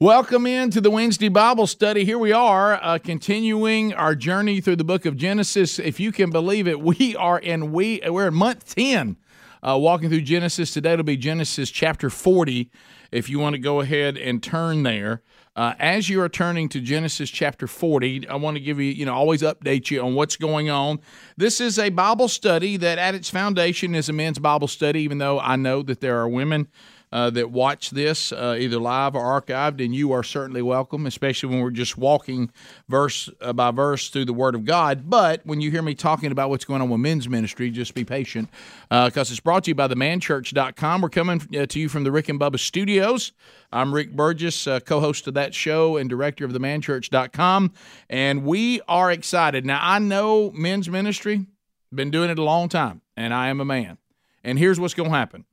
Welcome into the Wednesday Bible study. Here we are, uh, continuing our journey through the book of Genesis. If you can believe it, we are in we we're in month ten, uh, walking through Genesis. Today it'll be Genesis chapter forty. If you want to go ahead and turn there, uh, as you are turning to Genesis chapter forty, I want to give you, you know, always update you on what's going on. This is a Bible study that, at its foundation, is a men's Bible study. Even though I know that there are women uh, that watch this uh, either live or archived, and you are certainly welcome, especially when we're just walking verse by verse through the Word of God. But when you hear me talking about what's going on with men's ministry, just be patient because uh, it's brought to you by themanchurch.com. We're coming uh, to you from the Rick and Bubba studios. I'm Rick Burgess, uh, co host of that show and director of themanchurch.com, and we are excited. Now, I know men's ministry, been doing it a long time, and I am a man. And here's what's going to happen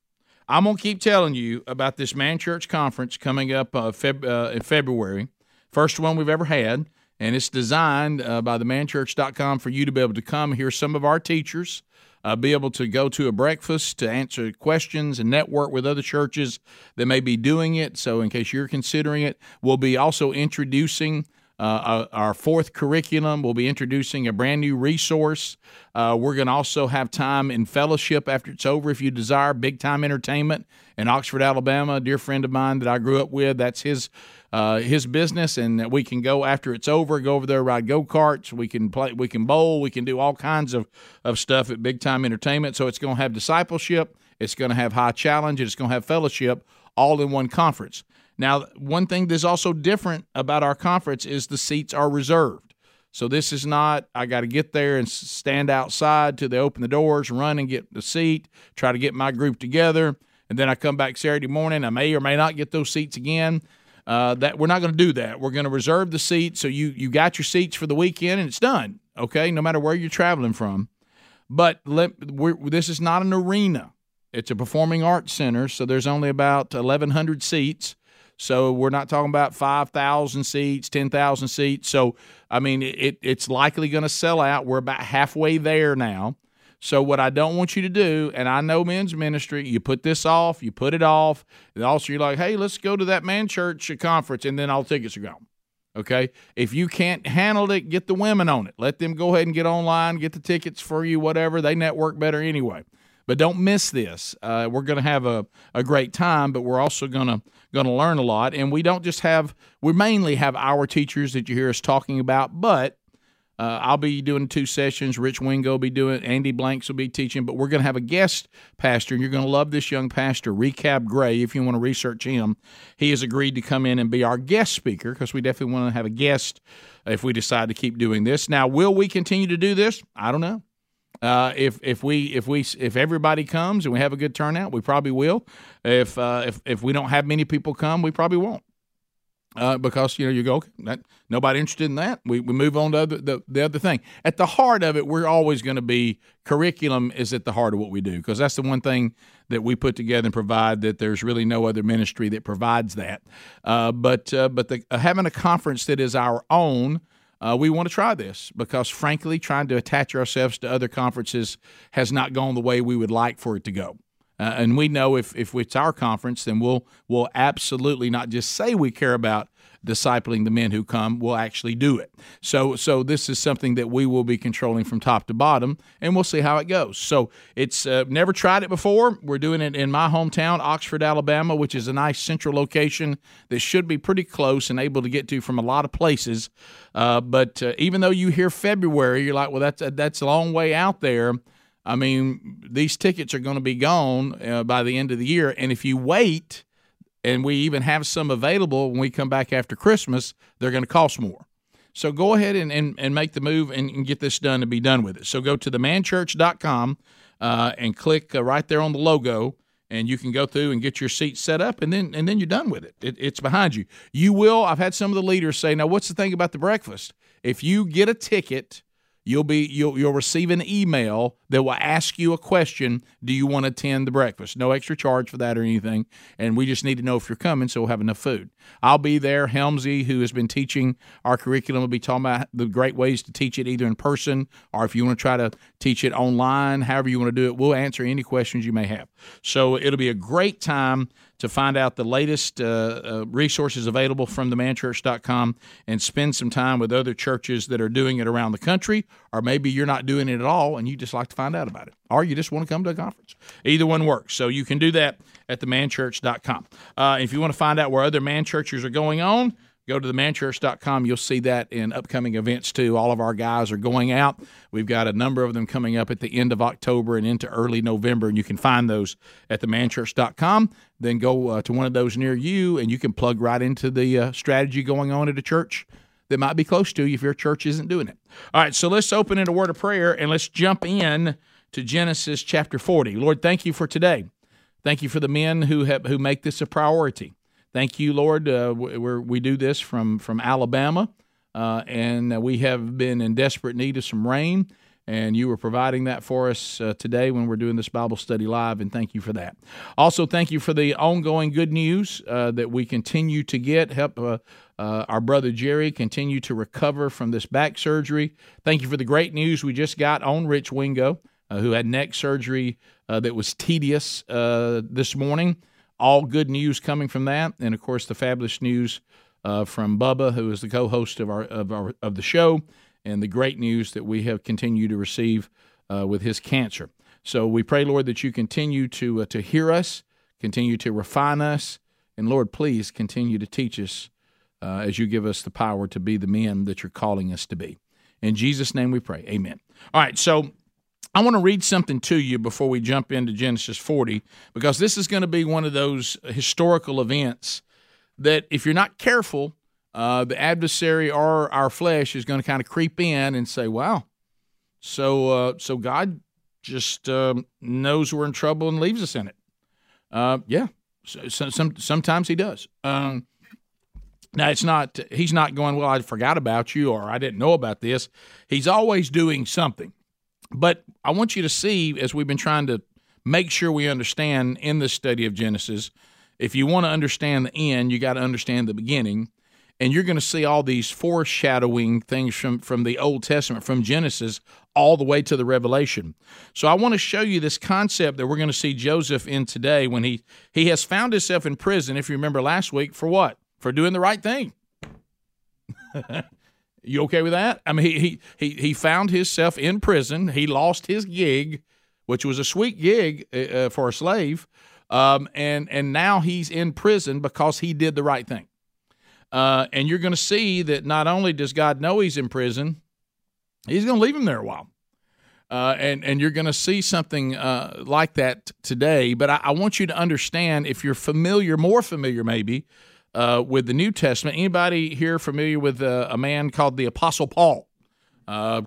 I'm going to keep telling you about this Man Church Conference coming up uh, Feb- uh, in February. First one we've ever had. And it's designed uh, by themanchurch.com for you to be able to come hear some of our teachers, uh, be able to go to a breakfast to answer questions and network with other churches that may be doing it. So, in case you're considering it, we'll be also introducing uh, our fourth curriculum. We'll be introducing a brand new resource. Uh, we're going to also have time in fellowship after it's over if you desire. Big time entertainment in Oxford, Alabama. A dear friend of mine that I grew up with. That's his. Uh, his business, and we can go after it's over. Go over there, ride go karts. We can play. We can bowl. We can do all kinds of, of stuff at Big Time Entertainment. So it's going to have discipleship. It's going to have high challenge. It's going to have fellowship, all in one conference. Now, one thing that's also different about our conference is the seats are reserved. So this is not I got to get there and stand outside till they open the doors, run and get the seat, try to get my group together, and then I come back Saturday morning. I may or may not get those seats again. Uh, that we're not going to do that. We're going to reserve the seats so you you got your seats for the weekend and it's done. Okay, no matter where you're traveling from. But let, this is not an arena. It's a performing arts center, so there's only about 1,100 seats. So we're not talking about 5,000 seats, 10,000 seats. So, I mean, it, it's likely going to sell out. We're about halfway there now. So, what I don't want you to do, and I know men's ministry, you put this off, you put it off, and also you're like, hey, let's go to that man church conference, and then all tickets are gone. Okay. If you can't handle it, get the women on it. Let them go ahead and get online, get the tickets for you, whatever. They network better anyway. But don't miss this. Uh, we're going to have a, a great time, but we're also going to going to learn a lot. And we don't just have we mainly have our teachers that you hear us talking about, but uh, I'll be doing two sessions. Rich Wingo will be doing. Andy Blanks will be teaching. But we're going to have a guest pastor, and you're going to love this young pastor, Recab Gray. If you want to research him, he has agreed to come in and be our guest speaker because we definitely want to have a guest if we decide to keep doing this. Now, will we continue to do this? I don't know. Uh, if if we if we if everybody comes and we have a good turnout, we probably will. If uh, if if we don't have many people come, we probably won't. Uh, because you know you go that nobody interested in that we, we move on to other, the, the other thing at the heart of it we're always going to be curriculum is at the heart of what we do because that's the one thing that we put together and provide that there's really no other ministry that provides that uh, but uh, but the, uh, having a conference that is our own uh, we want to try this because, frankly, trying to attach ourselves to other conferences has not gone the way we would like for it to go. Uh, and we know if, if it's our conference, then we'll we'll absolutely not just say we care about discipling the men who come will actually do it. So so this is something that we will be controlling from top to bottom, and we'll see how it goes. So it's uh, never tried it before. We're doing it in my hometown, Oxford, Alabama, which is a nice central location that should be pretty close and able to get to from a lot of places. Uh, but uh, even though you hear February, you're like, well, that's a, that's a long way out there. I mean, these tickets are going to be gone uh, by the end of the year, and if you wait and we even have some available when we come back after Christmas, they're going to cost more. So go ahead and, and, and make the move and, and, get this done and be done with it. So go to themanchurch.com uh, and click uh, right there on the logo, and you can go through and get your seat set up, and then and then you're done with it. it. It's behind you. You will. I've had some of the leaders say, "Now, what's the thing about the breakfast? If you get a ticket." You'll be you'll you'll receive an email that will ask you a question. Do you want to attend the breakfast? No extra charge for that or anything. And we just need to know if you're coming so we'll have enough food. I'll be there. Helmsy who has been teaching our curriculum will be talking about the great ways to teach it either in person or if you want to try to teach it online however you want to do it. We'll answer any questions you may have. So it'll be a great time to find out the latest uh, uh, resources available from themanchurch.com and spend some time with other churches that are doing it around the country, or maybe you're not doing it at all and you just like to find out about it, or you just want to come to a conference. Either one works. So you can do that at themanchurch.com. Uh, if you want to find out where other man churches are going on, Go to themanchurch.com. You'll see that in upcoming events too. All of our guys are going out. We've got a number of them coming up at the end of October and into early November, and you can find those at themanchurch.com. Then go uh, to one of those near you, and you can plug right into the uh, strategy going on at a church that might be close to you if your church isn't doing it. All right, so let's open in a word of prayer and let's jump in to Genesis chapter 40. Lord, thank you for today. Thank you for the men who have who make this a priority. Thank you, Lord. Uh, we do this from from Alabama, uh, and we have been in desperate need of some rain. And you are providing that for us uh, today when we're doing this Bible study live, and thank you for that. Also, thank you for the ongoing good news uh, that we continue to get. Help uh, uh, our brother Jerry continue to recover from this back surgery. Thank you for the great news we just got on Rich Wingo, who had neck surgery that was tedious this morning all good news coming from that, and of course the fabulous news uh, from Bubba, who is the co-host of our of our of the show, and the great news that we have continued to receive uh, with his cancer. So we pray, Lord, that you continue to uh, to hear us, continue to refine us, and Lord, please continue to teach us uh, as you give us the power to be the men that you're calling us to be. In Jesus' name we pray. Amen. All right, so I want to read something to you before we jump into Genesis 40 because this is going to be one of those historical events that, if you're not careful, uh, the adversary or our flesh is going to kind of creep in and say, "Wow, so uh, so God just uh, knows we're in trouble and leaves us in it." Uh, yeah, so, so, some sometimes He does. Um, now it's not He's not going, "Well, I forgot about you" or "I didn't know about this." He's always doing something. But I want you to see, as we've been trying to make sure we understand in this study of Genesis, if you want to understand the end, you got to understand the beginning. And you're going to see all these foreshadowing things from, from the Old Testament, from Genesis all the way to the Revelation. So I want to show you this concept that we're going to see Joseph in today when he, he has found himself in prison, if you remember last week, for what? For doing the right thing. You okay with that? I mean, he he he found himself in prison. He lost his gig, which was a sweet gig uh, uh, for a slave, um, and and now he's in prison because he did the right thing. Uh, and you're going to see that not only does God know he's in prison, he's going to leave him there a while. Uh, and and you're going to see something uh, like that today. But I, I, want you to understand, if you're familiar, more familiar maybe uh, with the New Testament. Anybody here familiar with uh, a man called the Apostle Paul? Uh,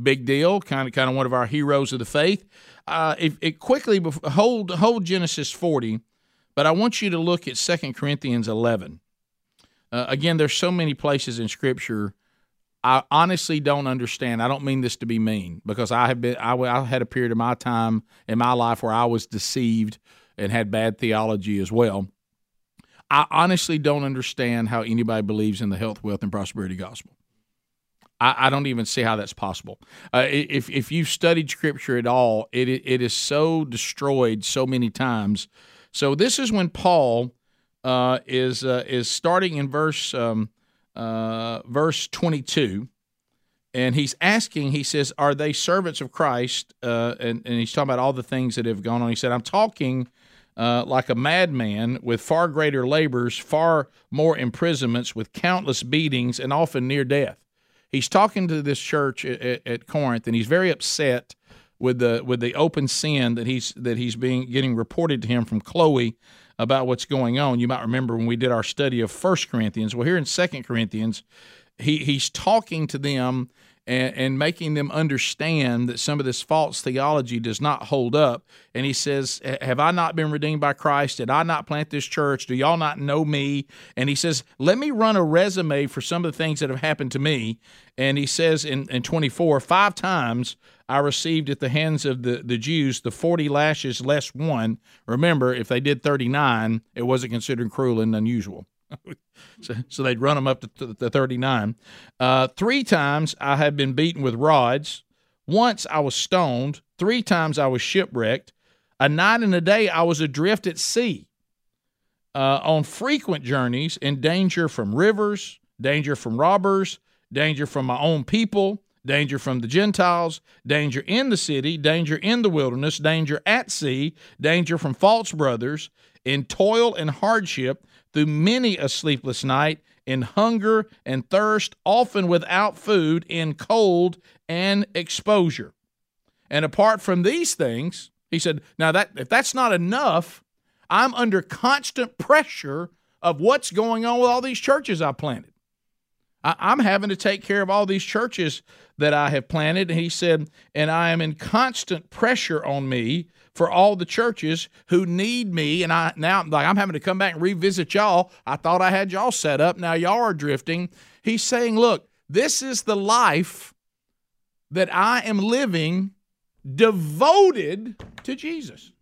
big deal, kind of kind of one of our heroes of the faith. Uh, if it quickly hold hold Genesis forty, but I want you to look at Second Corinthians eleven. Uh, again, there's so many places in Scripture. I honestly don't understand. I don't mean this to be mean because I have been. I, I had a period of my time in my life where I was deceived and had bad theology as well. I honestly don't understand how anybody believes in the health, wealth, and prosperity gospel. I, I don't even see how that's possible. Uh, if if you've studied Scripture at all, it it is so destroyed so many times. So this is when Paul uh, is uh, is starting in verse um, uh, verse twenty two and he's asking, he says, Are they servants of Christ? Uh, and, and, he's talking about all the things that have gone on. He said, I'm talking uh, like a madman with far greater labors, far more imprisonments, with countless beatings, and often near death. He's talking to this church at, at, Corinth, and he's very upset with the with the open sin that he's that he's being getting reported to him from Chloe about what's going on. You might remember when we did our study of First Corinthians. Well, here in Second Corinthians, he he's talking to them and, and making them understand that some of this false theology does not hold up. And he says, Have I not been redeemed by Christ? Did I not plant this church? Do y'all not know me? And he says, Let me run a resume for some of the things that have happened to me. And he says in, in 24, five times I received at the hands of the, the Jews the 40 lashes less one. Remember, if they did 39, it wasn't considered cruel and unusual. so, so, they'd run them up to, the 39. Uh, three times I have been beaten with rods. Once I was stoned. Three times I was shipwrecked. A night and a day I was adrift at sea. Uh, on frequent journeys, in danger from rivers, danger from robbers, danger from my own people, danger from the Gentiles, danger in the city, danger in the wilderness, danger at sea, danger from false brothers, in toil and hardship, through many a sleepless night, in hunger and thirst, often without food, in cold and exposure. And apart from these things, he said, now that if that's not enough, I'm under constant pressure of what's going on with all these churches I planted. I, am having to take care of all these churches that I have planted. And he said, and I am in constant pressure on me for all the churches who need me. And I now like I'm having to come back and revisit y'all. I thought I had y'all set up. Now y'all are drifting. He's saying, look, this is the life that I am living devoted to Jesus.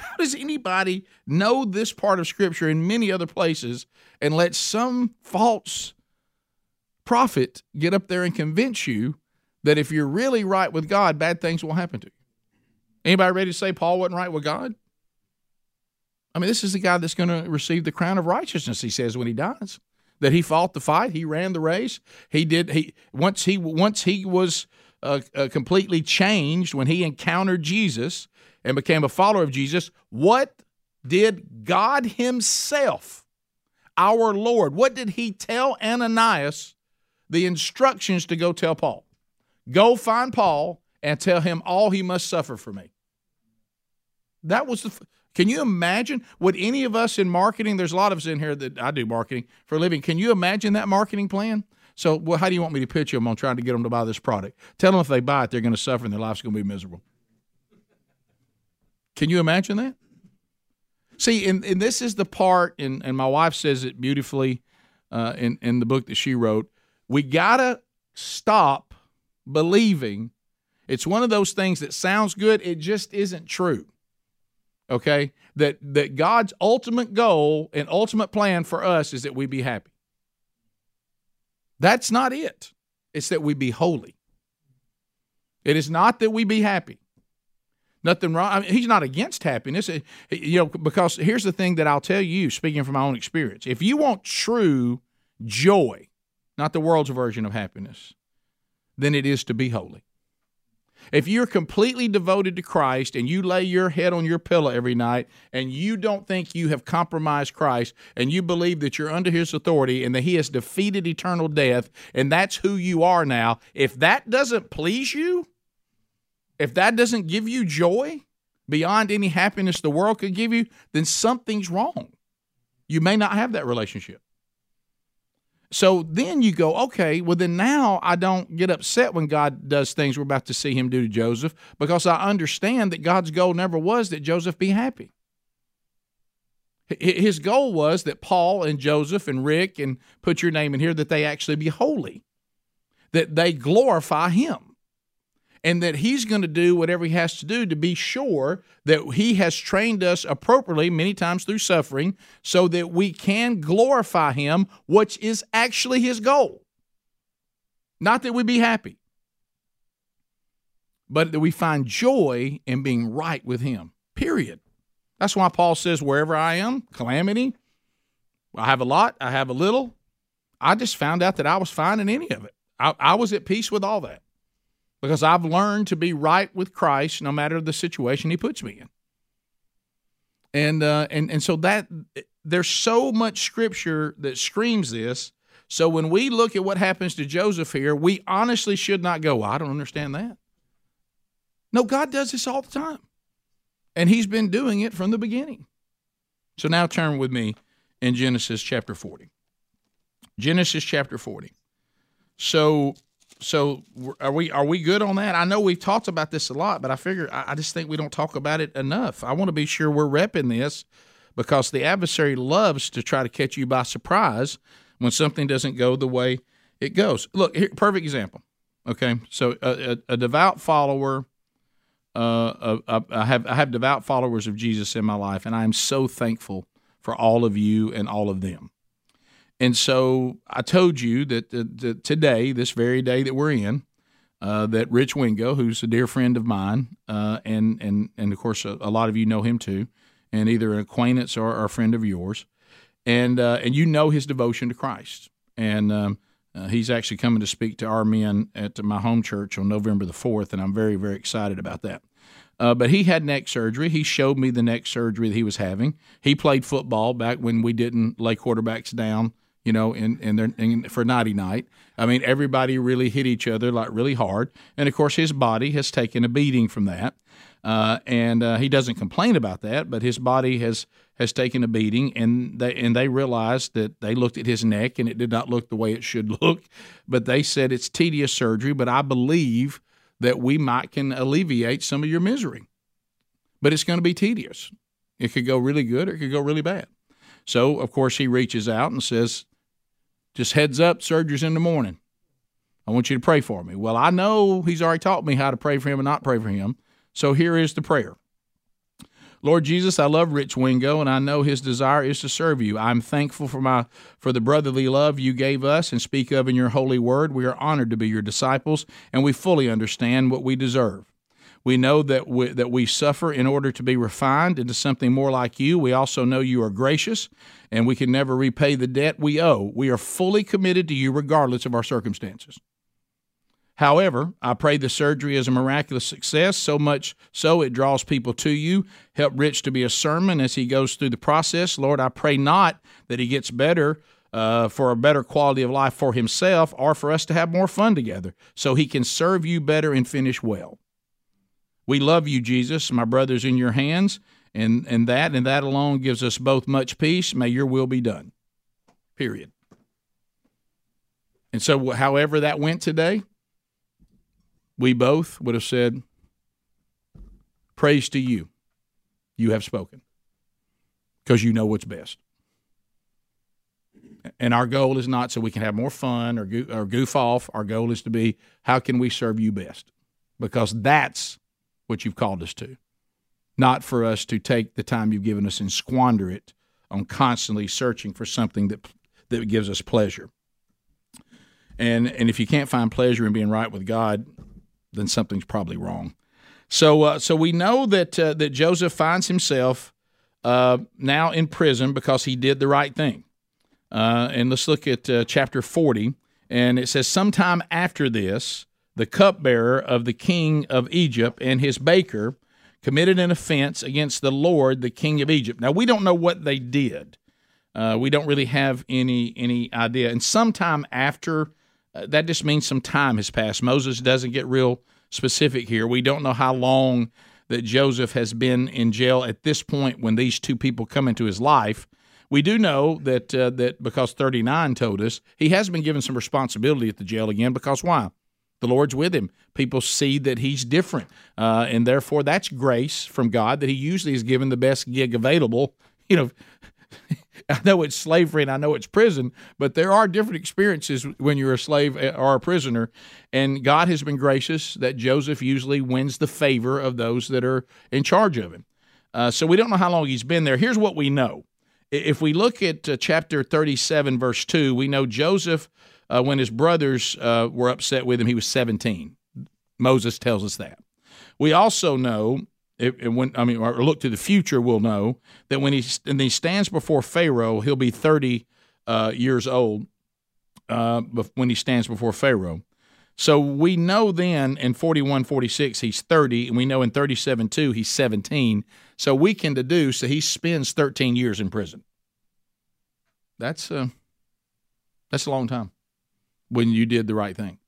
How does anybody know this part of Scripture in many other places and let some false prophet get up there and convince you that if you're really right with God, bad things will happen to you? Anybody ready to say Paul wasn't right with God? I mean, this is the guy that's going to receive the crown of righteousness. He says when he dies that he fought the fight, he ran the race. He did. He once he once he was uh, uh, completely changed when he encountered Jesus and became a follower of Jesus. What did God Himself, our Lord, what did He tell Ananias? The instructions to go tell Paul. Go find Paul and tell him all he must suffer for me. That was the. Can you imagine? Would any of us in marketing? There's a lot of us in here that I do marketing for a living. Can you imagine that marketing plan? So, well, how do you want me to pitch them on trying to get them to buy this product? Tell them if they buy it, they're going to suffer and their life's going to be miserable. Can you imagine that? See, and, and this is the part, and, and my wife says it beautifully uh, in, in the book that she wrote. We got to stop believing it's one of those things that sounds good, it just isn't true. Okay? That that God's ultimate goal and ultimate plan for us is that we be happy. That's not it. It's that we be holy. It is not that we be happy. Nothing wrong. I mean, he's not against happiness. Eh, you know, because here's the thing that I'll tell you, speaking from my own experience. If you want true joy, not the world's version of happiness, then it is to be holy. If you're completely devoted to Christ and you lay your head on your pillow every night and you don't think you have compromised Christ and you believe that you're under his authority and that he has defeated eternal death and that's who you are now, if that doesn't please you, if that doesn't give you joy beyond any happiness the world could give you, then something's wrong. You may not have that relationship. So then you go, okay, well, then now I don't get upset when God does things we're about to see him do to Joseph because I understand that God's goal never was that Joseph be happy. His goal was that Paul and Joseph and Rick, and put your name in here, that they actually be holy, that they glorify him and that he's going to do whatever he has to do to be sure that he has trained us appropriately, many times through suffering, so that we can glorify him, which is actually his goal. Not that we be happy, but that we find joy in being right with him, period. That's why Paul says, wherever I am, calamity, I have a lot, I have a little. I just found out that I was fine in any of it. I, I was at peace with all that because I've learned to be right with Christ no matter the situation He puts me in. And uh, and and so that there's so much Scripture that screams this. So when we look at what happens to Joseph here, we honestly should not go, well, I don't understand that. No, God does this all the time, and He's been doing it from the beginning. So now turn with me in Genesis chapter 40. Genesis chapter 40. So so are we are we good on that? I know we've talked about this a lot, but I figure I, just think we don't talk about it enough. I want to be sure we're repping this because the adversary loves to try to catch you by surprise when something doesn't go the way it goes. Look, here, perfect example. Okay, so a, a, a devout follower. Uh, I have I have devout followers of Jesus in my life, and I am so thankful for all of you and all of them. And so I told you that, today, this very day that we're in, uh, that Rich Wingo, who's a dear friend of mine, uh, and and and of course a, a, lot of you know him too, and either an acquaintance or, or a friend of yours, and uh, and you know his devotion to Christ, and um, uh, he's actually coming to speak to our men at my home church on November the fourth, and I'm very very excited about that. Uh, but he had neck surgery. He showed me the neck surgery that he was having. He played football back when we didn't lay quarterbacks down you know, in, in their in, for nighty night. I mean, everybody really hit each other like really hard, and of course, his body has taken a beating from that. Uh, and uh, he doesn't complain about that, but his body has has taken a beating, and they and they realized that they looked at his neck and it did not look the way it should look, but they said it's tedious surgery, but I believe that we might can alleviate some of your misery, but it's going to be tedious. It could go really good or it could go really bad. So of course he reaches out and says, just heads up, surgery's in the morning. I want you to pray for me. Well, I know he's already taught me how to pray for him and not pray for him. So here is the prayer. Lord Jesus, I love Rich Wingo and I know his desire is to serve you. I'm thankful for my for the brotherly love you gave us and speak of in your holy word. We are honored to be your disciples and we fully understand what we deserve. We know that we, that we suffer in order to be refined into something more like you. We also know you are gracious and we can never repay the debt we owe. We are fully committed to you regardless of our circumstances. However, I pray the surgery is a miraculous success, so much so it draws people to you. Help Rich to be a sermon as he goes through the process. Lord, I pray not that he gets better uh, for a better quality of life for himself or for us to have more fun together so he can serve you better and finish well. We love you, Jesus. My brother's in your hands and and that and that alone gives us both much peace. May your will be done. Period. And so, however that went today, we both would have said, "Praise to you, you have spoken, because you know what's best." And our goal is not so we can have more fun or goof, or goof off. Our goal is to be how can we serve you best, because that's what you've called us to not for us to take the time you've given us and squander it on constantly searching for something that that gives us pleasure. And and if you can't find pleasure in being right with God, then something's probably wrong. So uh, so we know that uh, that Joseph finds himself uh, now in prison because he did the right thing. Uh, and let's look at uh, chapter forty, and it says, sometime after this, the cupbearer of the king of Egypt and his baker committed an offense against the Lord, the king of Egypt. Now, we don't know what they did. Uh, we don't really have any any idea. And sometime after, uh, that just means some time has passed. Moses doesn't get real specific here. We don't know how long that Joseph has been in jail at this point when these two people come into his life. We do know that uh, that because 39 told us he has been given some responsibility at the jail again. Because why? The Lord's with him. People see that he's different. Uh, and therefore, that's grace from God that he usually is given the best gig available. You know, I know it's slavery and I know it's prison, but there are different experiences when you're a slave uh, or a prisoner. And God has been gracious that Joseph usually wins the favor of those that are in charge of him. Uh, so we don't know how long he's been there. Here's what we know. If we look at uh, chapter 37, verse 2, we know Joseph uh, when his brothers uh, were upset with him, he was 17. Moses tells us that. We also know, when I mean, or look to the future, we'll know that when he and he stands before Pharaoh, he'll be 30 uh, years old uh, when he stands before Pharaoh. So we know then in 41, 46, he's 30, and we know in 37, 2, he's 17. So we can deduce that he spends 13 years in prison. That's, uh, that's a long time when you did the right thing.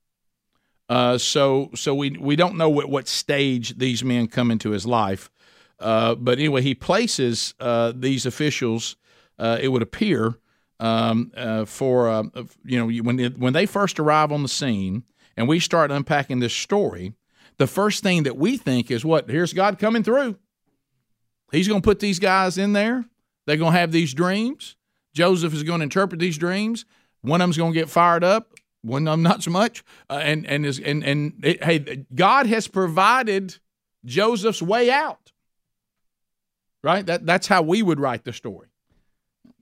Uh, so so we we don't know what, what stage these men come into his life, uh, but anyway, he places uh, these officials. Uh, it would appear um, uh, for uh, you know when when they first arrive on the scene and we start unpacking this story, the first thing that we think is what? Here's God coming through. He's going to put these guys in there. They're going to have these dreams. Joseph is going to interpret these dreams. One of them's going to get fired up. One of them not so much. Uh, and and is and and it, hey, God has provided Joseph's way out. Right. That that's how we would write the story.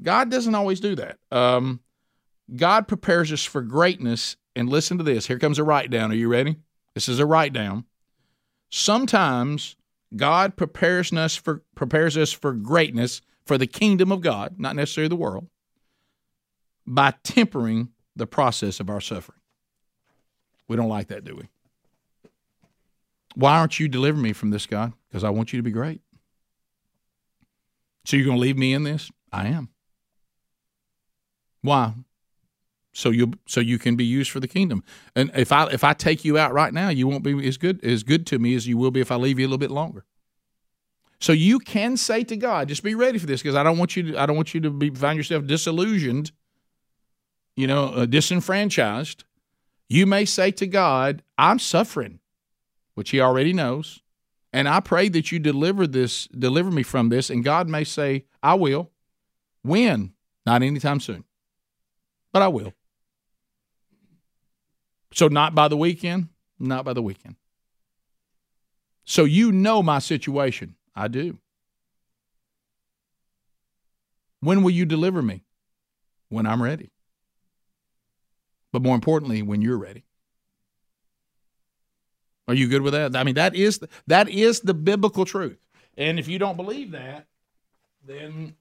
God doesn't always do that. Um, God prepares us for greatness. And listen to this. Here comes a write down. Are you ready? This is a write down. Sometimes God prepares us for prepares us for greatness for the kingdom of God, not necessarily the world, by tempering the process of our suffering. We don't like that, do we? Why aren't you delivering me from this, God? Because I want you to be great. So you're going to leave me in this? I am. Why? So you so you can be used for the kingdom. And if I if I take you out right now, you won't be as good as good to me as you will be if I leave you a little bit longer. So you can say to God, just be ready for this because I don't want you to I don't want you to be find yourself disillusioned, you know, uh, disenfranchised. You may say to God, I'm suffering, which he already knows, and I pray that you deliver this deliver me from this and God may say, I will. When? Not anytime soon but I will. So, not by the weekend? Not by the weekend. So, you know my situation. I do. When will you deliver me? When I'm ready. But more importantly, when you're ready. Are you good with that? I mean, that is that is the biblical truth. And if you don't believe that, then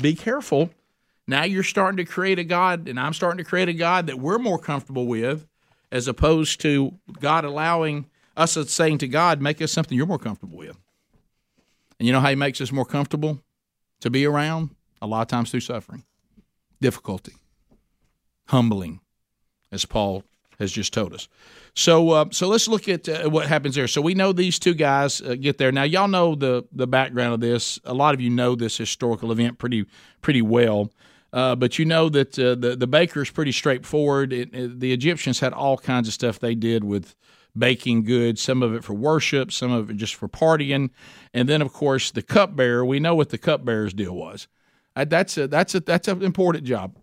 be careful now you're starting to create a God, and I'm starting to create a God that we're more comfortable with, as opposed to God allowing us saying to God, make us something you're more comfortable with. And you know how He makes us more comfortable to be around? A lot of times through suffering, difficulty, humbling, as Paul has just told us. So, uh, so let's look at uh, what happens there. So we know these two guys uh, get there. Now, y'all know the the background of this. A lot of you know this historical event pretty pretty well. Uh, but you know that uh, the the baker is pretty straightforward. It, it, the Egyptians had all kinds of stuff they did with baking goods. Some of it for worship, some of it just for partying, and then of course the cupbearer. We know what the cupbearer's deal was. Uh, that's a that's a that's an important job,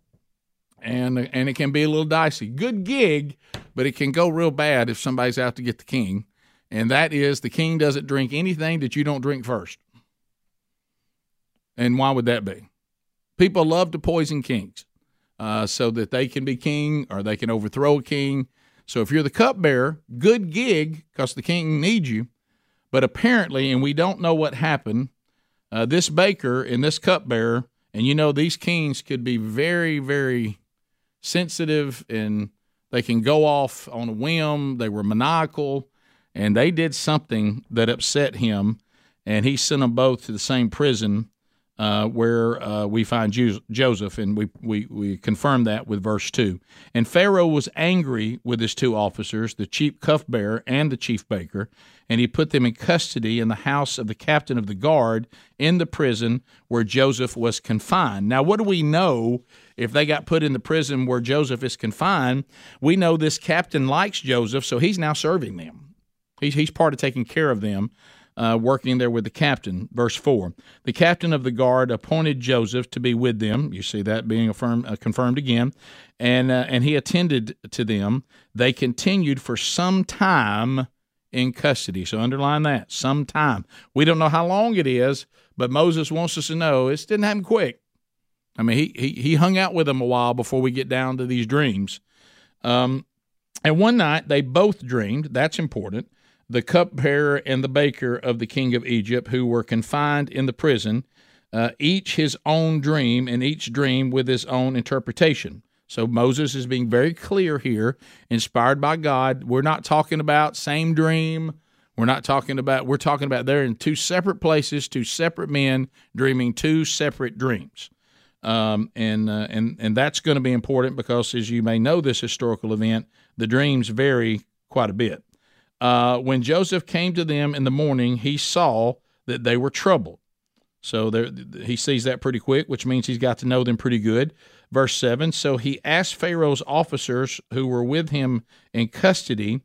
and and it can be a little dicey. Good gig, but it can go real bad if somebody's out to get the king, and that is the king doesn't drink anything that you don't drink first. And why would that be? People love to poison kings uh, so that they can be king or they can overthrow a king. So if you're the cupbearer, good gig because the king needs you. But apparently, and we don't know what happened, uh, this baker and this cupbearer, and you know these kings could be very, very sensitive and they can go off on a whim. They were maniacal, and they did something that upset him, and he sent them both to the same prison uh, where uh, we find Joseph, and we, we, we confirm that with verse 2. And Pharaoh was angry with his two officers, the chief cupbearer and the chief baker, and he put them in custody in the house of the captain of the guard in the prison where Joseph was confined. Now, what do we know if they got put in the prison where Joseph is confined? We know this captain likes Joseph, so he's now serving them. He's, he's part of taking care of them uh, working there with the captain. Verse 4 The captain of the guard appointed Joseph to be with them. You see that being affirmed, uh, confirmed again. And, uh, and he attended to them. They continued for some time in custody. So underline that, some time. We don't know how long it is, but Moses wants us to know it didn't happen quick. I mean, he, he, he hung out with them a while before we get down to these dreams. Um, and one night they both dreamed. That's important the cupbearer and the baker of the king of Egypt, who were confined in the prison, uh, each his own dream, and each dream with his own interpretation. So Moses is being very clear here, inspired by God. We're not talking about same dream. We're not talking about, we're talking about they're in two separate places, two separate men dreaming two separate dreams. Um, and, uh, and, and that's going to be important because, as you may know, this historical event, the dreams vary quite a bit. Uh, when Joseph came to them in the morning, he saw that they were troubled. So there, he sees that pretty quick, which means he's got to know them pretty good. Verse 7 So he asked Pharaoh's officers who were with him in custody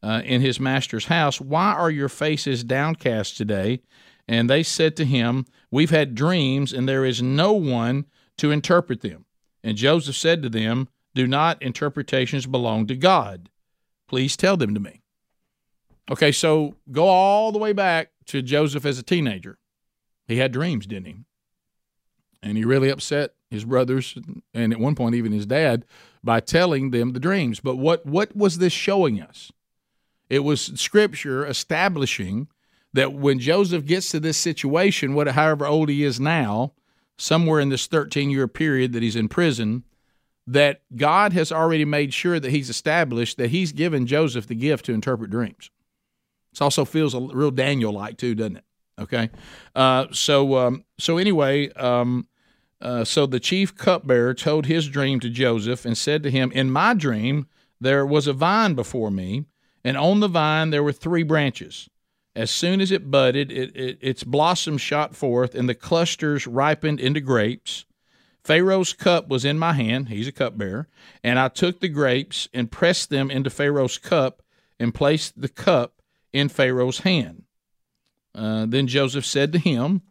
uh, in his master's house, Why are your faces downcast today? And they said to him, We've had dreams, and there is no one to interpret them. And Joseph said to them, Do not interpretations belong to God? Please tell them to me. Okay, so go all the way back to Joseph as a teenager. He had dreams, didn't he? And he really upset his brothers and at one point even his dad by telling them the dreams. But what what was this showing us? It was scripture establishing that when Joseph gets to this situation, what however old he is now, somewhere in this 13 year period that he's in prison, that God has already made sure that he's established that he's given Joseph the gift to interpret dreams. This also feels a real Daniel like too, doesn't it? Okay, uh, so um, so anyway, um, uh, so the chief cupbearer told his dream to Joseph and said to him, "In my dream there was a vine before me, and on the vine there were three branches. As soon as it budded, it, it, its blossoms shot forth, and the clusters ripened into grapes." Pharaoh's cup was in my hand. He's a cupbearer. And I took the grapes and pressed them into Pharaoh's cup and placed the cup in Pharaoh's hand. Uh, then Joseph said to him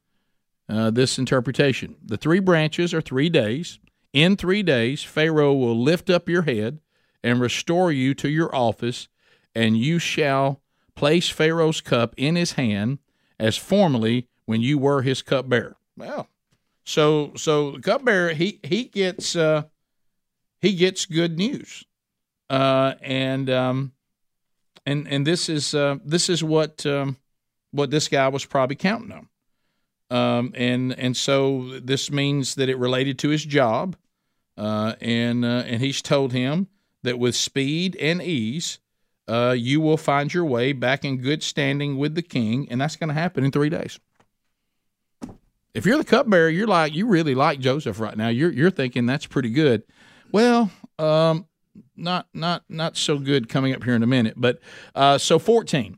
uh, this interpretation The three branches are three days. In three days, Pharaoh will lift up your head and restore you to your office, and you shall place Pharaoh's cup in his hand as formerly when you were his cupbearer. Well, so so the cupbearer he he gets uh, he gets good news, uh, and um, and and this is uh, this is what um, what this guy was probably counting on. Um, and and so this means that it related to his job, uh, and uh, and he's told him that with speed and ease, uh, you will find your way back in good standing with the king, and that's going to happen in three days. If you're the cupbearer, you're like you really like Joseph right now. You're you're thinking that's pretty good. Well, um, not not not so good coming up here in a minute. But uh, so 14.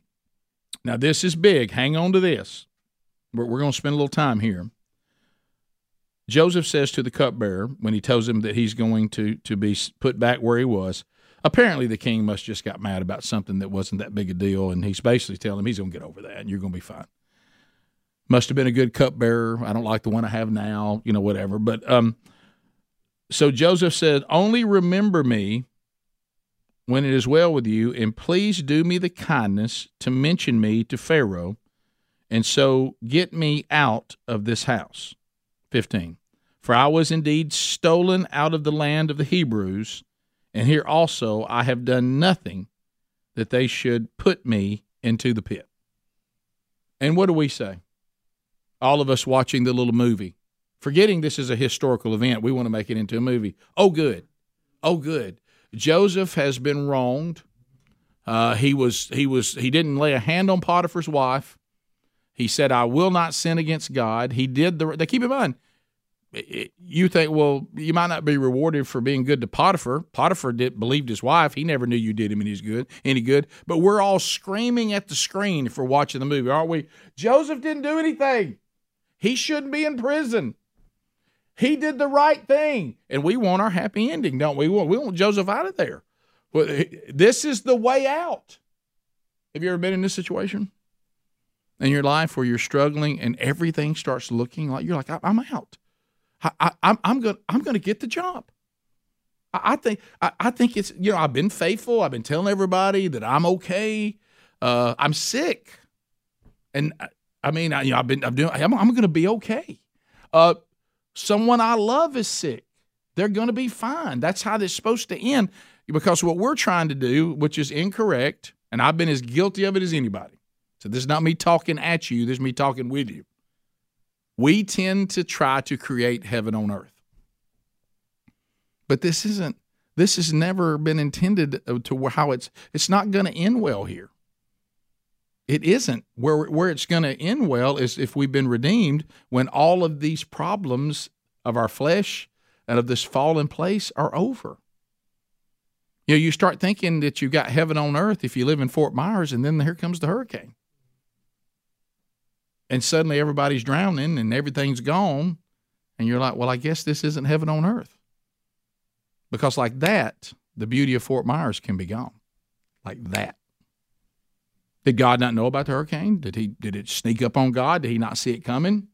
Now this is big. Hang on to this. We're, we're going to spend a little time here. Joseph says to the cupbearer when he tells him that he's going to to be put back where he was. Apparently, the king must just got mad about something that wasn't that big a deal, and he's basically telling him he's going to get over that, and you're going to be fine. Must have been a good cupbearer. I don't like the one I have now, you know, whatever. But um, so Joseph said, "Only remember me when it is well with you, and please do me the kindness to mention me to Pharaoh, and so get me out of this house. 15. For I was indeed stolen out of the land of the Hebrews, and here also I have done nothing that they should put me into the pit. And what do we say? All of us watching the little movie, forgetting this is a historical event, we want to make it into a movie. Oh, good. Oh, good. Joseph has been wronged. Uh, he was he was he didn't lay a hand on Potiphar's wife. He said, "I will not sin against God." He did the. They keep in mind. You think, well, you might not be rewarded for being good to Potiphar. Potiphar did believed his wife. He never knew you did him any good, any good. But we're all screaming at the screen for watching the movie, aren't we? Joseph didn't do anything. He shouldn't be in prison. He did the right thing. And we want our happy ending, don't we? We want, we want Joseph out of there. This is the way out. Have you ever been in this situation in your life where you're struggling and everything starts looking like you're like, I'm out. I, I, I'm going I'm to get the job. I, I think I, I, think it's you know I've been faithful. I've been telling everybody that I'm okay. Uh, I'm sick, and I mean I, you know I've been I'm doing I'm, I'm to be okay. Uh, Someone I love is sick. They're going to be fine. That's how this is supposed to end because what we're trying to do, which is incorrect, and I've been as guilty of it as anybody. So this is not me talking at you, this is me talking with you. We tend to try to create heaven on earth. But this isn't this has never been intended to how it's it's not going to end well here. It isn't. Where where it's going to end well is if we've been redeemed when all of these problems of our flesh and of this fallen place are over. You know, you start thinking that you've got heaven on earth if you live in Fort Myers, and then here comes the hurricane. And suddenly everybody's drowning and everything's gone. And you're like, well, I guess this isn't heaven on earth. Because like that, the beauty of Fort Myers can be gone. Like that. Did God not know about the hurricane? Did he did it sneak up on God? Did he not see it coming?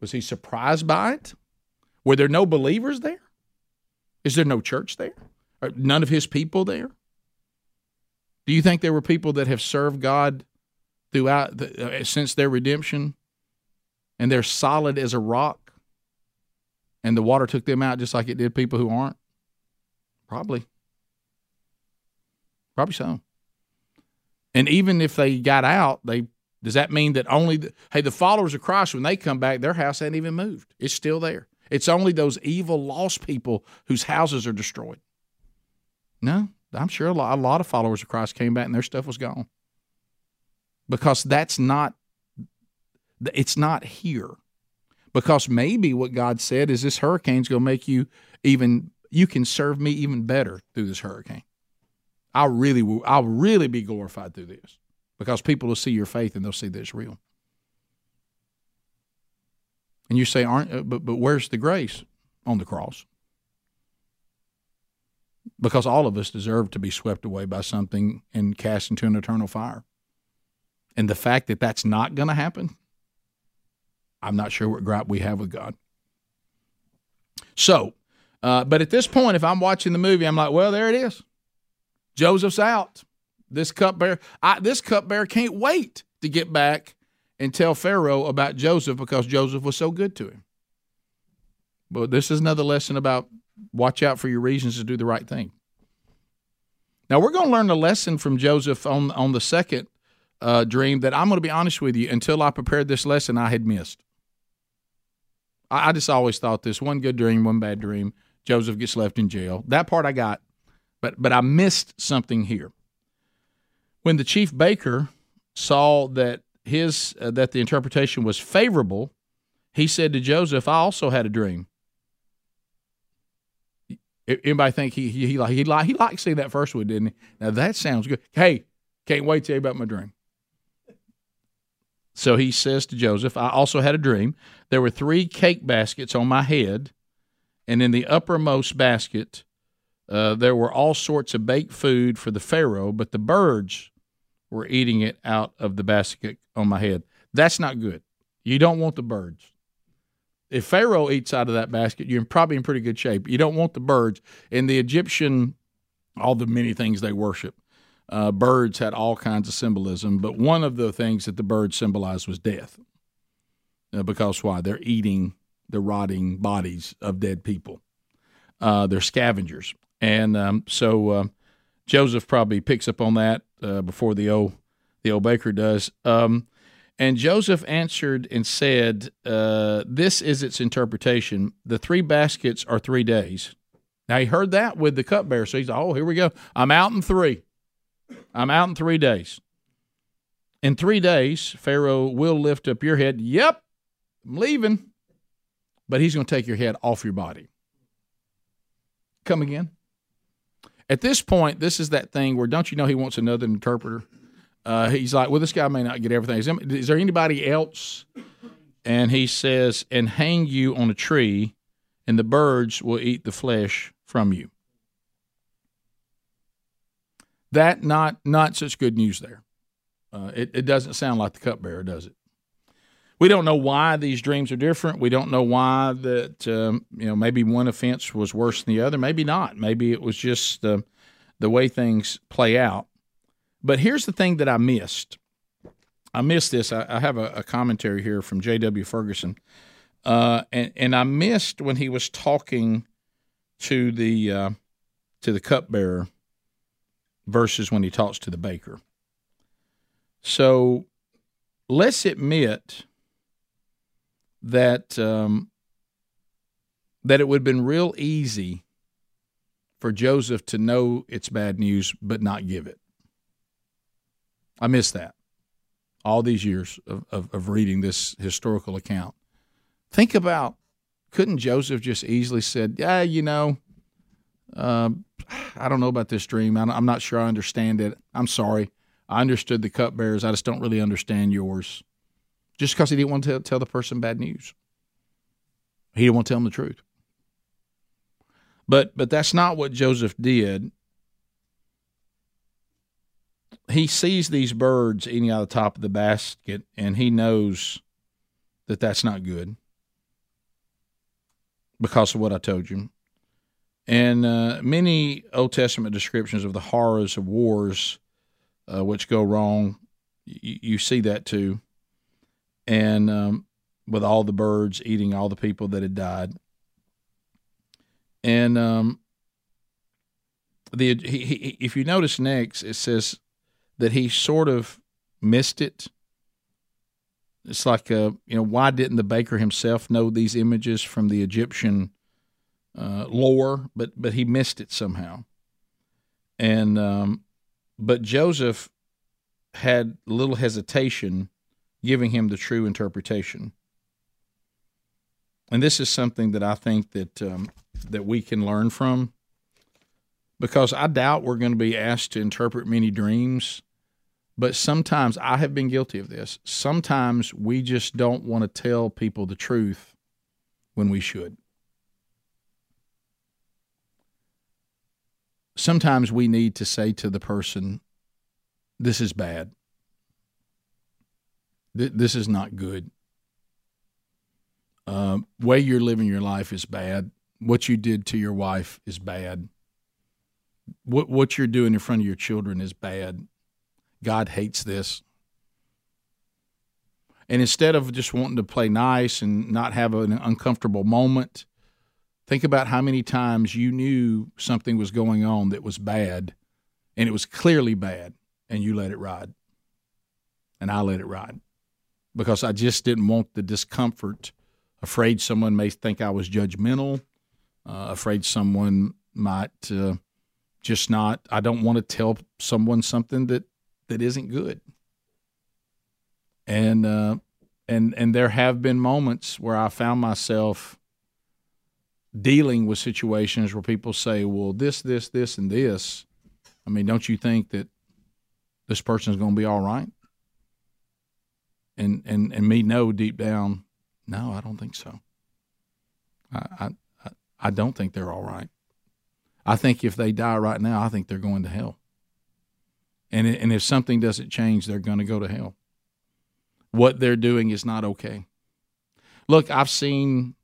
Was he surprised by it? Were there no believers there? Is there no church there? Are none of his people there? Do you think there were people that have served God throughout the, uh, since their redemption and they're solid as a rock and the water took them out just like it did people who aren't? Probably. Probably so. And even if they got out, they does that mean that only the, hey the followers of Christ when they come back, their house hadn't even moved. It's still there. It's only those evil lost people whose houses are destroyed. No, I'm sure a lot, a lot of followers of Christ came back and their stuff was gone. Because that's not it's not here. Because maybe what God said is this hurricane's going to make you even you can serve me even better through this hurricane. I'll really will I'll really be glorified through this because people will see your faith and they'll see that it's real. And you say, "Aren't uh, but but where's the grace on the cross?" Because all of us deserve to be swept away by something and cast into an eternal fire. And the fact that that's not going to happen, I'm not sure what gripe we have with God. So, uh, but at this point, if I'm watching the movie, I'm like, well, there it is. Joseph's out. This cupbearer, I, this cupbearer can't wait to get back and tell Pharaoh about Joseph because Joseph was so good to him. But this is another lesson about watch out for your reasons to do the right thing. Now we're going to learn a lesson from Joseph on on the second uh, dream that I'm going to be honest with you. Until I prepared this lesson, I had missed. I, I just always thought this one good dream, one bad dream. Joseph gets left in jail. That part I got, but but I missed something here. When the chief baker saw that his uh, that the interpretation was favorable, he said to Joseph, "I also had a dream." Anybody think he he he like he like he liked seeing that first one, didn't he? Now that sounds good. Hey, can't wait to tell you about my dream. So he says to Joseph, I also had a dream. There were three cake baskets on my head, and in the uppermost basket, uh, there were all sorts of baked food for the Pharaoh, but the birds were eating it out of the basket on my head. That's not good. You don't want the birds. If Pharaoh eats out of that basket, you're probably in pretty good shape. You don't want the birds. In the Egyptian, all the many things they worship, uh, birds had all kinds of symbolism, but one of the things that the birds symbolized was death. Uh, because why? They're eating the rotting bodies of dead people. Uh, they're scavengers, and um, so uh, Joseph probably picks up on that uh, before the old the old baker does. Um, and Joseph answered and said, uh, "This is its interpretation. The three baskets are three days." Now he heard that with the cupbearer, so he's, "Oh, here we go. I'm out in three. I'm out in three days. In three days, Pharaoh will lift up your head. Yep, I'm leaving. But he's going to take your head off your body. Come again. At this point, this is that thing where don't you know he wants another interpreter? Uh, he's like, well, this guy may not get everything. Is, is there anybody else? And he says, and hang you on a tree, and the birds will eat the flesh from you that not not such good news there. Uh, it, it doesn't sound like the cupbearer, does it? We don't know why these dreams are different. We don't know why that um, you know maybe one offense was worse than the other. Maybe not. Maybe it was just uh, the way things play out. But here's the thing that I missed. I missed this. I, I have a, a, commentary here from J.W. Ferguson, uh, and and I missed when he was talking to the uh, to the cupbearer versus when he talks to the baker. So let's admit that um, that it would have been real easy for Joseph to know it's bad news but not give it. I miss that. All these years of, of, of reading this historical account. Think about couldn't Joseph just easily said, "Yeah, you know, uh, I don't know about this dream. I'm not sure I understand it. I'm sorry. I understood the cupbearers. I just don't really understand yours. Just because he didn't want to tell the person bad news. He didn't want to tell them the truth. But but that's not what Joseph did. He sees these birds eating out of the top of the basket, and he knows that that's not good because of what I told you. And uh, many Old Testament descriptions of the horrors of wars, uh, which go wrong, you, you, see that too. And um, with all the birds eating all the people that had died. And um, the he, he, if you notice next, it says that he sort of missed it. It's like, uh, you know, why didn't the baker himself know these images from the Egyptian uh, lore? But but he missed it somehow. And um, but Joseph had little hesitation giving him the true interpretation. And this is something that I think that um, that we can learn from, because I doubt we're going to be asked to interpret many dreams but sometimes I have been guilty of this. Sometimes we just don't want to tell people the truth when we should. Sometimes we need to say to the person, This is bad. This is not good. Uh, way you're living your life is bad. What you did to your wife is bad. What what you're doing in front of your children is bad God hates this. And instead of just wanting to play nice and not have an uncomfortable moment, think about how many times you knew something was going on that was bad and it was clearly bad and you let it ride. And I let it ride because I just didn't want the discomfort, afraid someone may think I was judgmental, uh, afraid someone might uh, just not, I don't want to tell someone something that that isn't good. And uh, and and there have been moments where I found myself dealing with situations where people say, "Well, this, this, this, and this." I mean, don't you think that this person is going to be all right? And and and me know deep down, no, I don't think so. I I I don't think they're all right. I think if they die right now, I think they're going to hell. And, and if something doesn't change, they're going to go to hell. What they're doing is not okay. Look, I've seen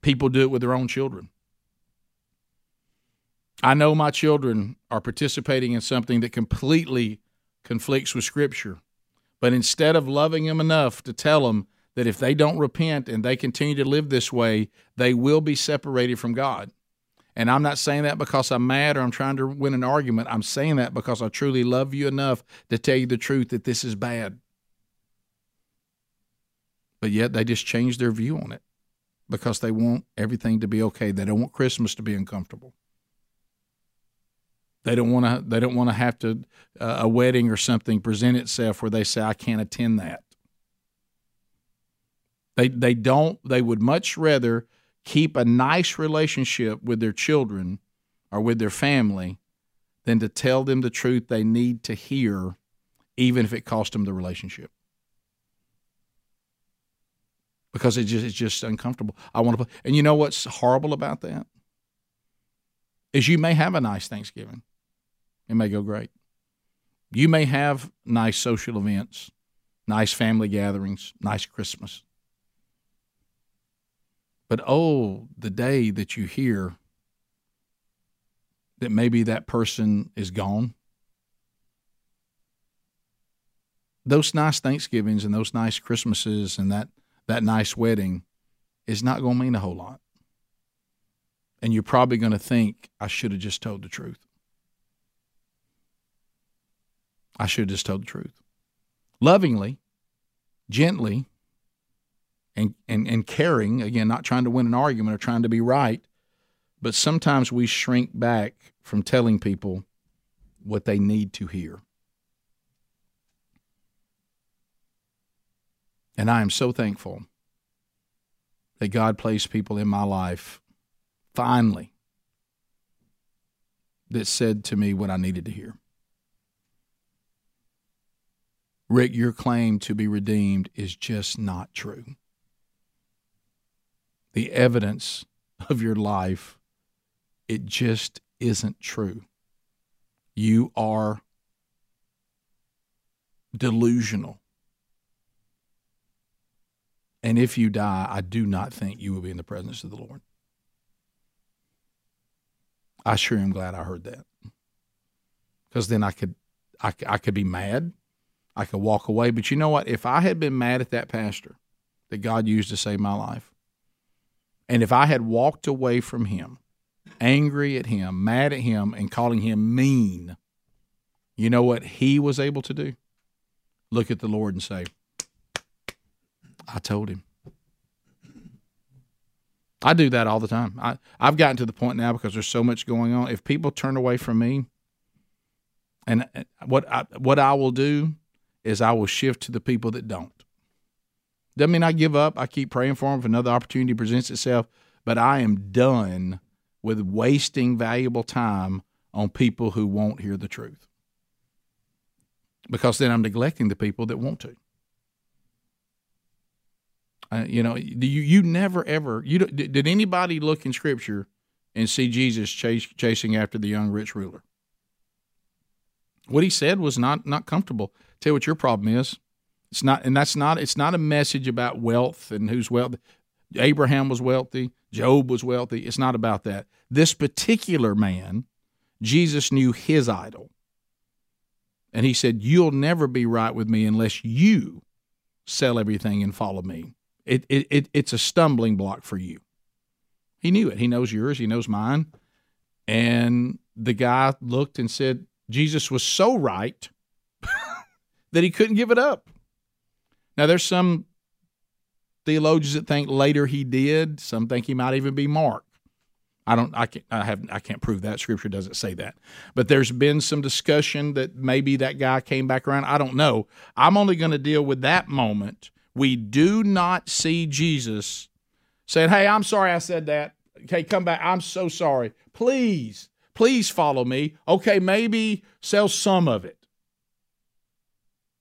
people do it with their own children. I know my children are participating in something that completely conflicts with Scripture. But instead of loving them enough to tell them that if they don't repent and they continue to live this way, they will be separated from God, and I'm not saying that because I'm mad or I'm trying to win an argument. I'm saying that because I truly love you enough to tell you the truth that this is bad. But yet they just change their view on it because they want everything to be okay. They don't want Christmas to be uncomfortable. They don't want to. They don't want to have to uh, a wedding or something present itself where they say I can't attend that. They they don't. They would much rather keep a nice relationship with their children or with their family than to tell them the truth they need to hear, even if it cost them the relationship. Because it just, it's just uncomfortable. I want to, and you know what's horrible about that? Is you may have a nice Thanksgiving. It may go great. You may have nice social events, nice family gatherings, nice Christmas. But oh, the day that you hear that maybe that person is gone. Those nice Thanksgivings and those nice Christmases and that, that nice wedding is not going to mean a whole lot. And you're probably going to think, I should have just told the truth. I should have just told the truth. Lovingly, gently, and, and, and caring, again, not trying to win an argument or trying to be right, but sometimes we shrink back from telling people what they need to hear. And I am so thankful that God placed people in my life finally that said to me what I needed to hear. Rick, your claim to be redeemed is just not true the evidence of your life It just isn't true. You are delusional. And if you die, I do not think you will be in the presence of the Lord. I sure am glad I heard that. Because then I could, I, I could be mad. I could walk away. But you know what? If I had been mad at that pastor that God used to save my life, and if I had walked away from him, angry at him, mad at him, and calling him mean, you know what he was able to do? Look at the Lord and say, I told him. I do that all the time. I, I've gotten to the point now because there's so much going on. If people turn away from me, and uh, what I, what I will do is I will shift to the people that don't. Doesn't mean I give up. I keep praying for them if another opportunity presents itself. But I am done with wasting valuable time on people who won't hear the truth. Because then I'm neglecting the people that want to. Uh, you know, you you never ever you did anybody look in Scripture and see Jesus chase, chasing after the young rich ruler? What he said was not not comfortable. Tell you what your problem is. It's not, and that's not. It's not a message about wealth and who's wealthy. Abraham was wealthy. Job was wealthy. It's not about that. This particular man, Jesus knew his idol, and he said, "You'll never be right with me unless you sell everything and follow me." It, it, it it's a stumbling block for you. He knew it. He knows yours. He knows mine. And the guy looked and said, Jesus was so right that he couldn't give it up. Now, there's some theologians that think later he did. Some think he might even be Mark. I don't. I can't. I have. I can't prove that. Scripture doesn't say that. But there's been some discussion that maybe that guy came back around. I don't know. I'm only going to deal with that moment. We do not see Jesus saying, "Hey, I'm sorry I said that. Okay, come back. I'm so sorry. Please, please follow me. Okay, maybe sell some of it.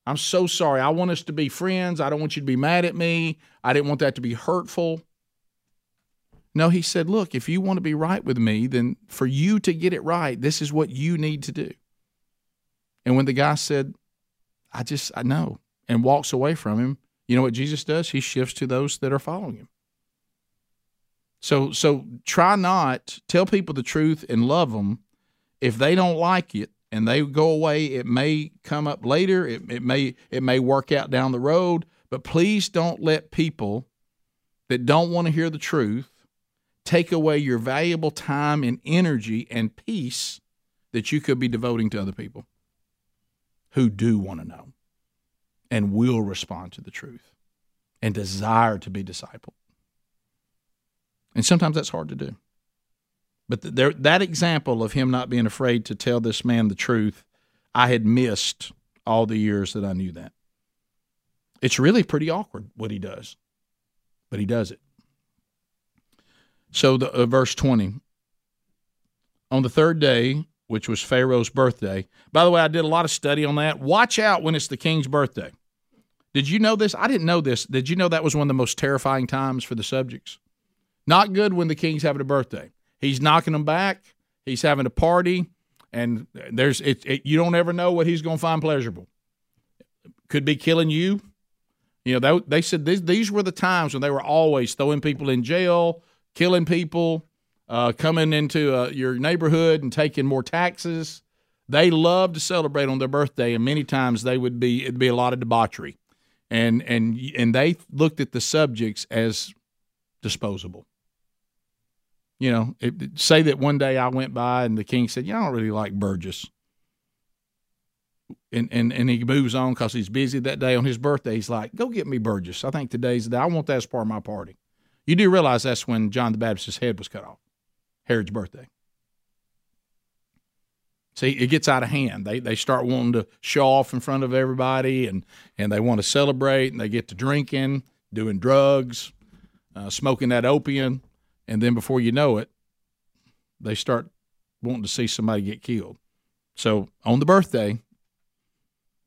I'm so sorry. I want us to be friends. I don't want you to be mad at me. I didn't want that to be hurtful. No, he said, Look, if you want to be right with me, then for you to get it right, this is what you need to do. And when the guy said, I just, I know, and walks away from him, you know what Jesus does? He shifts to those that are following him. So, so try not to tell people the truth and love them. If they don't like it, and they go away. It may come up later. It, it may it may work out down the road. But please don't let people that don't want to hear the truth take away your valuable time and energy and peace that you could be devoting to other people who do want to know and will respond to the truth and desire to be discipled. And sometimes that's hard to do. But there, that example of him not being afraid to tell this man the truth, I had missed all the years that I knew that. It's really pretty awkward what he does, but he does it. So, the, uh, verse 20 on the third day, which was Pharaoh's birthday. By the way, I did a lot of study on that. Watch out when it's the king's birthday. Did you know this? I didn't know this. Did you know that was one of the most terrifying times for the subjects? Not good when the king's having a birthday. He's knocking them back. He's having a party, and there's it, it you don't ever know what he's going to find pleasurable. Could be killing you. You know, they, they said these, these were the times when they were always throwing people in jail, killing people, uh, coming into uh, your neighborhood and taking more taxes. They loved to celebrate on their birthday, and many times they would be it'd be a lot of debauchery, and and and they looked at the subjects as disposable you know, it, say that one day I went by and the king said, "Yeah, I don't really like Burgess," and and and he moves on because he's busy that day on his birthday. He's like, "Go get me Burgess. I think today's the day. I want that as part of my party." You do realize that's when John the Baptist's head was cut off, Herod's birthday. See, it gets out of hand. They they start wanting to show off in front of everybody, and and they want to celebrate, and they get to drinking, doing drugs, uh, smoking that opium and then before you know it, they start wanting to see somebody get killed. So on the birthday,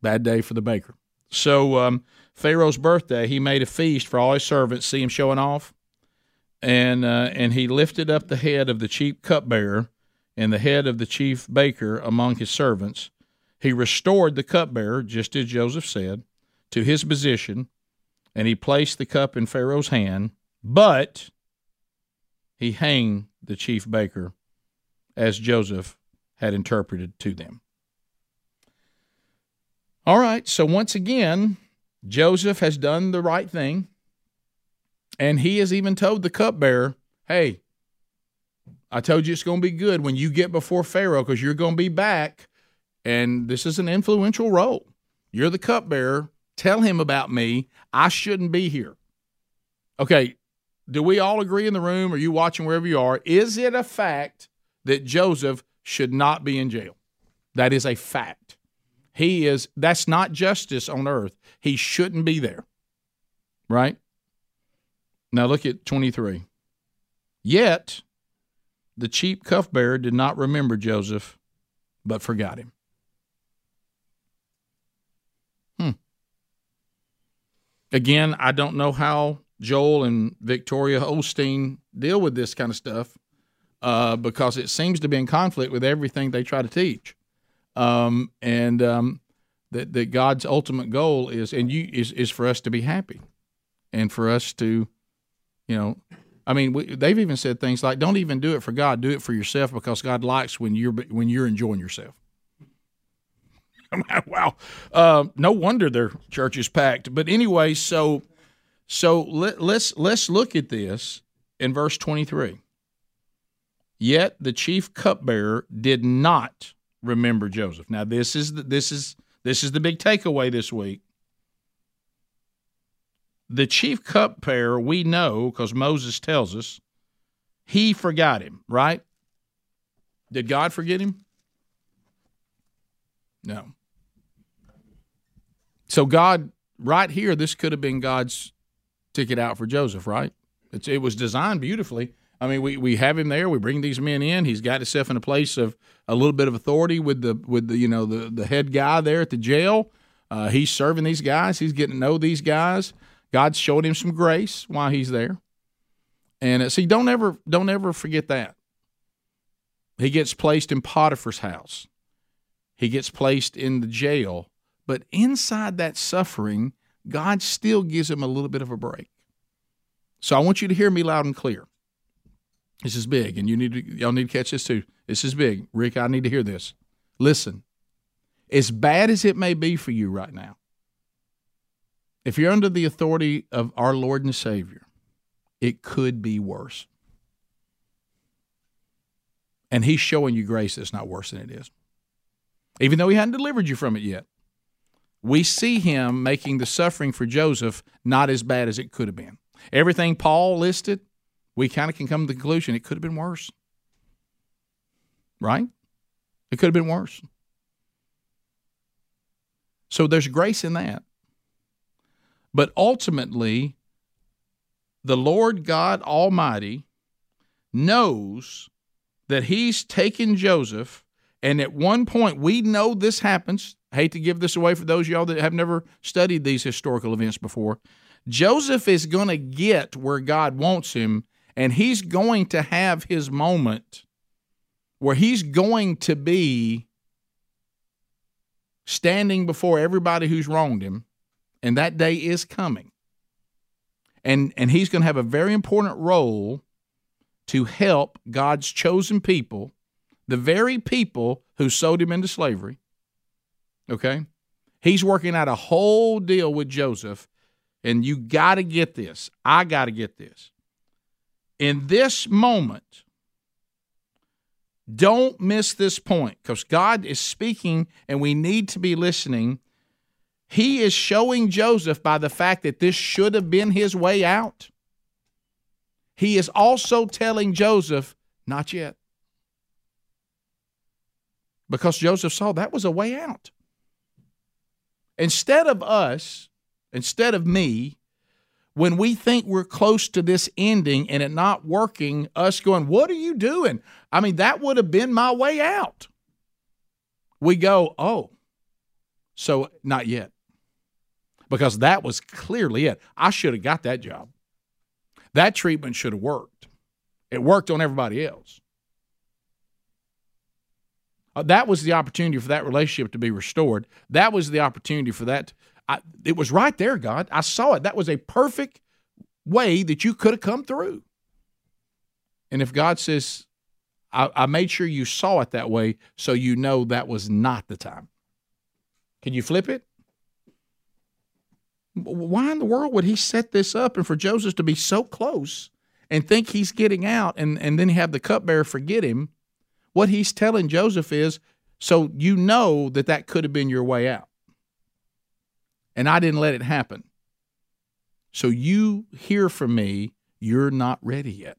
bad day for the baker. So um, Pharaoh's birthday, he made a feast for all his servants. See him showing off, and uh, and he lifted up the head of the chief cupbearer and the head of the chief baker among his servants. He restored the cupbearer, just as Joseph said, to his position, and he placed the cup in Pharaoh's hand, but he hanged the chief baker as Joseph had interpreted to them. All right, so once again, Joseph has done the right thing, and he has even told the cupbearer, hey, I told you it's going to be good when you get before Pharaoh because you're going to be back. And this is an influential role. You're the cupbearer. Tell him about me. I shouldn't be here. Okay, do we all agree in the room? Are you watching wherever you are? Is it a fact that Joseph should not be in jail? That is a fact. He is, that's not justice on earth. He shouldn't be there. Right? Now look at 23. Yet, the cheap cupbearer did not remember Joseph, but forgot him. Hmm. Again, I don't know how Joel and Victoria Osteen deal with this kind of stuff uh, because it seems to be in conflict with everything they try to teach. Um, and um, that, that God's ultimate goal is and you is, is for us to be happy and for us to, you know, I mean, we, they've even said things like, "Don't even do it for God; do it for yourself, because God likes when you're when you're enjoying yourself." wow, uh, no wonder their church is packed. But anyway, so so let, let's let's look at this in verse twenty three. Yet the chief cupbearer did not remember Joseph. Now this is the, this is this is the big takeaway this week. The chief cupbearer, we know because Moses tells us, he forgot him, right? Did God forget him? No. So God, right here, this could have been God's ticket out for Joseph, right? It's, it was designed beautifully. I mean, we, we have him there. We bring these men in. He's got himself in a place of a little bit of authority with the with the you know the the head guy there at the jail. Uh, he's serving these guys. He's getting to know these guys. God's showed him some grace while he's there. And uh, see, don't ever don't ever forget that. He gets placed in Potiphar's house. He gets placed in the jail, but inside that suffering, God still gives him a little bit of a break. So I want you to hear me loud and clear. This is big, and you need to y'all need to catch this too. This is big. Rick, I need to hear this. Listen. As bad as it may be for you right now, if you're under the authority of our Lord and Savior, it could be worse. And He's showing you grace that's not worse than it is. Even though He hadn't delivered you from it yet, we see Him making the suffering for Joseph not as bad as it could have been. Everything Paul listed, we kind of can come to the conclusion it could have been worse. Right? It could have been worse. So there's grace in that. But ultimately, the Lord God Almighty knows that He's taken Joseph, and at one point, we know this happens. Hate to give this away for those y'all that have never studied these historical events before. Joseph is going to get where God wants him, and he's going to have his moment where he's going to be standing before everybody who's wronged him and that day is coming. And and he's going to have a very important role to help God's chosen people, the very people who sold him into slavery. Okay? He's working out a whole deal with Joseph, and you got to get this. I got to get this. In this moment, don't miss this point because God is speaking and we need to be listening he is showing Joseph by the fact that this should have been his way out. He is also telling Joseph, not yet. Because Joseph saw that was a way out. Instead of us, instead of me, when we think we're close to this ending and it not working, us going, What are you doing? I mean, that would have been my way out. We go, Oh, so not yet because that was clearly it. I should have got that job. That treatment should have worked. It worked on everybody else. Uh, that was the opportunity for that relationship to be restored. That was the opportunity for that. I, it was right there, God. I saw it. That was a perfect way that you could have come through. And if God says, I, I made sure you saw it that way so you know that was not the time. Can you flip it? Why in the world would he set this up and for Joseph to be so close and think he's getting out and, and then have the cupbearer forget him? What he's telling Joseph is, so you know that that could have been your way out. And I didn't let it happen. So you hear from me, you're not ready yet.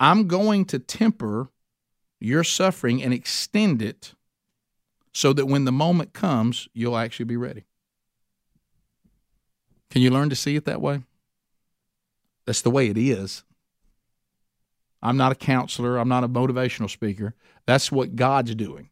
I'm going to temper your suffering and extend it so that when the moment comes, you'll actually be ready. Can you learn to see it that way? That's the way it is. I'm not a counselor. I'm not a motivational speaker. That's what God's doing.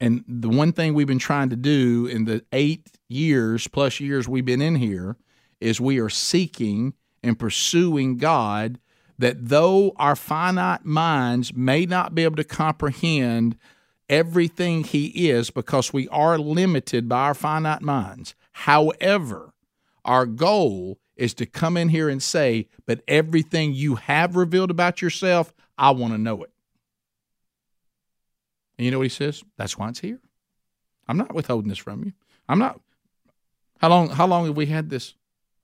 And the one thing we've been trying to do in the eight years plus years we've been in here is we are seeking and pursuing God that though our finite minds may not be able to comprehend everything He is because we are limited by our finite minds. However, our goal is to come in here and say, but everything you have revealed about yourself, I want to know it. And you know what he says? That's why it's here. I'm not withholding this from you. I'm not. How long? How long have we had this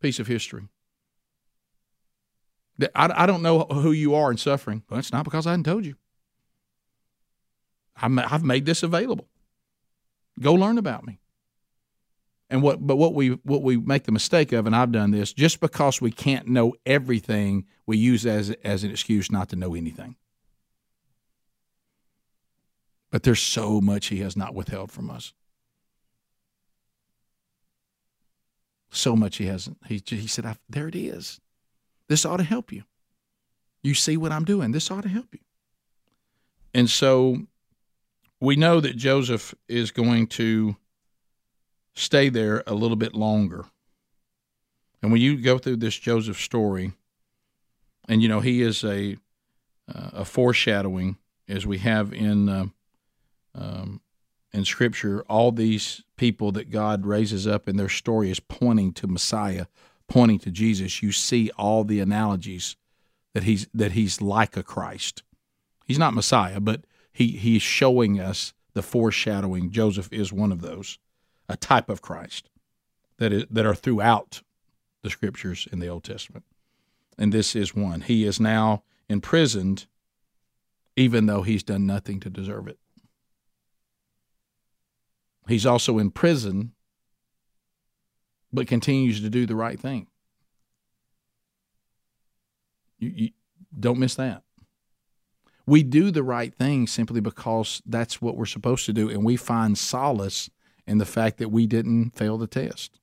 piece of history? I, I don't know who you are in suffering. Well, it's not because I hadn't told you. I've made this available. Go learn about me. And what, but what we what we make the mistake of, and I've done this, just because we can't know everything, we use as as an excuse not to know anything. But there's so much He has not withheld from us. So much He hasn't. He He said, "There it is. This ought to help you. You see what I'm doing. This ought to help you." And so, we know that Joseph is going to stay there a little bit longer. And when you go through this Joseph story, and you know he is a uh, a foreshadowing, as we have in uh, um, in Scripture, all these people that God raises up in their story is pointing to Messiah, pointing to Jesus. You see all the analogies that he's that he's like a Christ. He's not Messiah, but he he's showing us the foreshadowing. Joseph is one of those a type of Christ that is, that are throughout the scriptures in the Old Testament. And this is one. He is now imprisoned even though he's done nothing to deserve it. He's also in prison but continues to do the right thing. You, you, don't miss that. We do the right thing simply because that's what we're supposed to do, and we find solace and the fact that we didn't fail the test.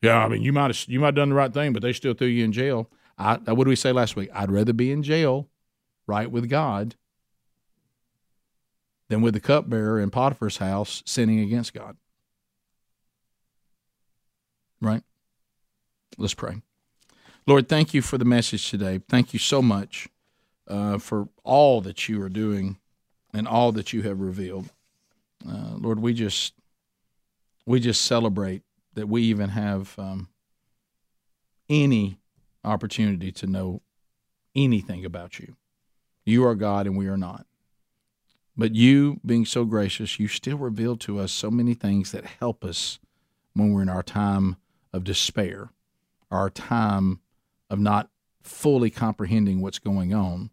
Yeah, I mean, you might have you might have done the right thing, but they still threw you in jail. I, what did we say last week? I'd rather be in jail, right with God, than with the cupbearer in Potiphar's house sinning against God. Right? Let's pray. Lord, thank you for the message today. Thank you so much uh, for all that you are doing and all that you have revealed. Uh, Lord, we just we just celebrate that we even have um, any opportunity to know anything about you. You are God and we are not. But you, being so gracious, you still reveal to us so many things that help us when we're in our time of despair, our time of not fully comprehending what's going on.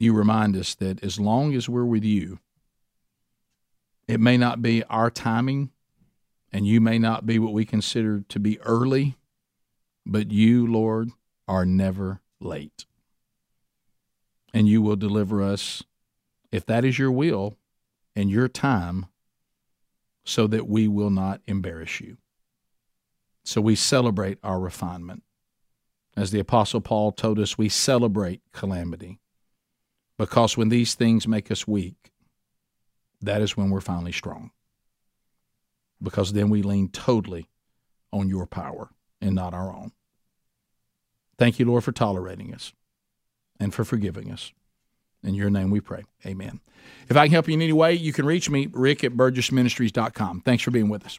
You remind us that as long as we're with you, it may not be our timing, and you may not be what we consider to be early, but you, Lord, are never late. And you will deliver us, if that is your will and your time, so that we will not embarrass you. So we celebrate our refinement. As the Apostle Paul told us, we celebrate calamity because when these things make us weak, that is when we're finally strong. Because then we lean totally on your power and not our own. Thank you, Lord, for tolerating us and for forgiving us. In your name we pray. Amen. If I can help you in any way, you can reach me, rick at burgessministries.com. Thanks for being with us.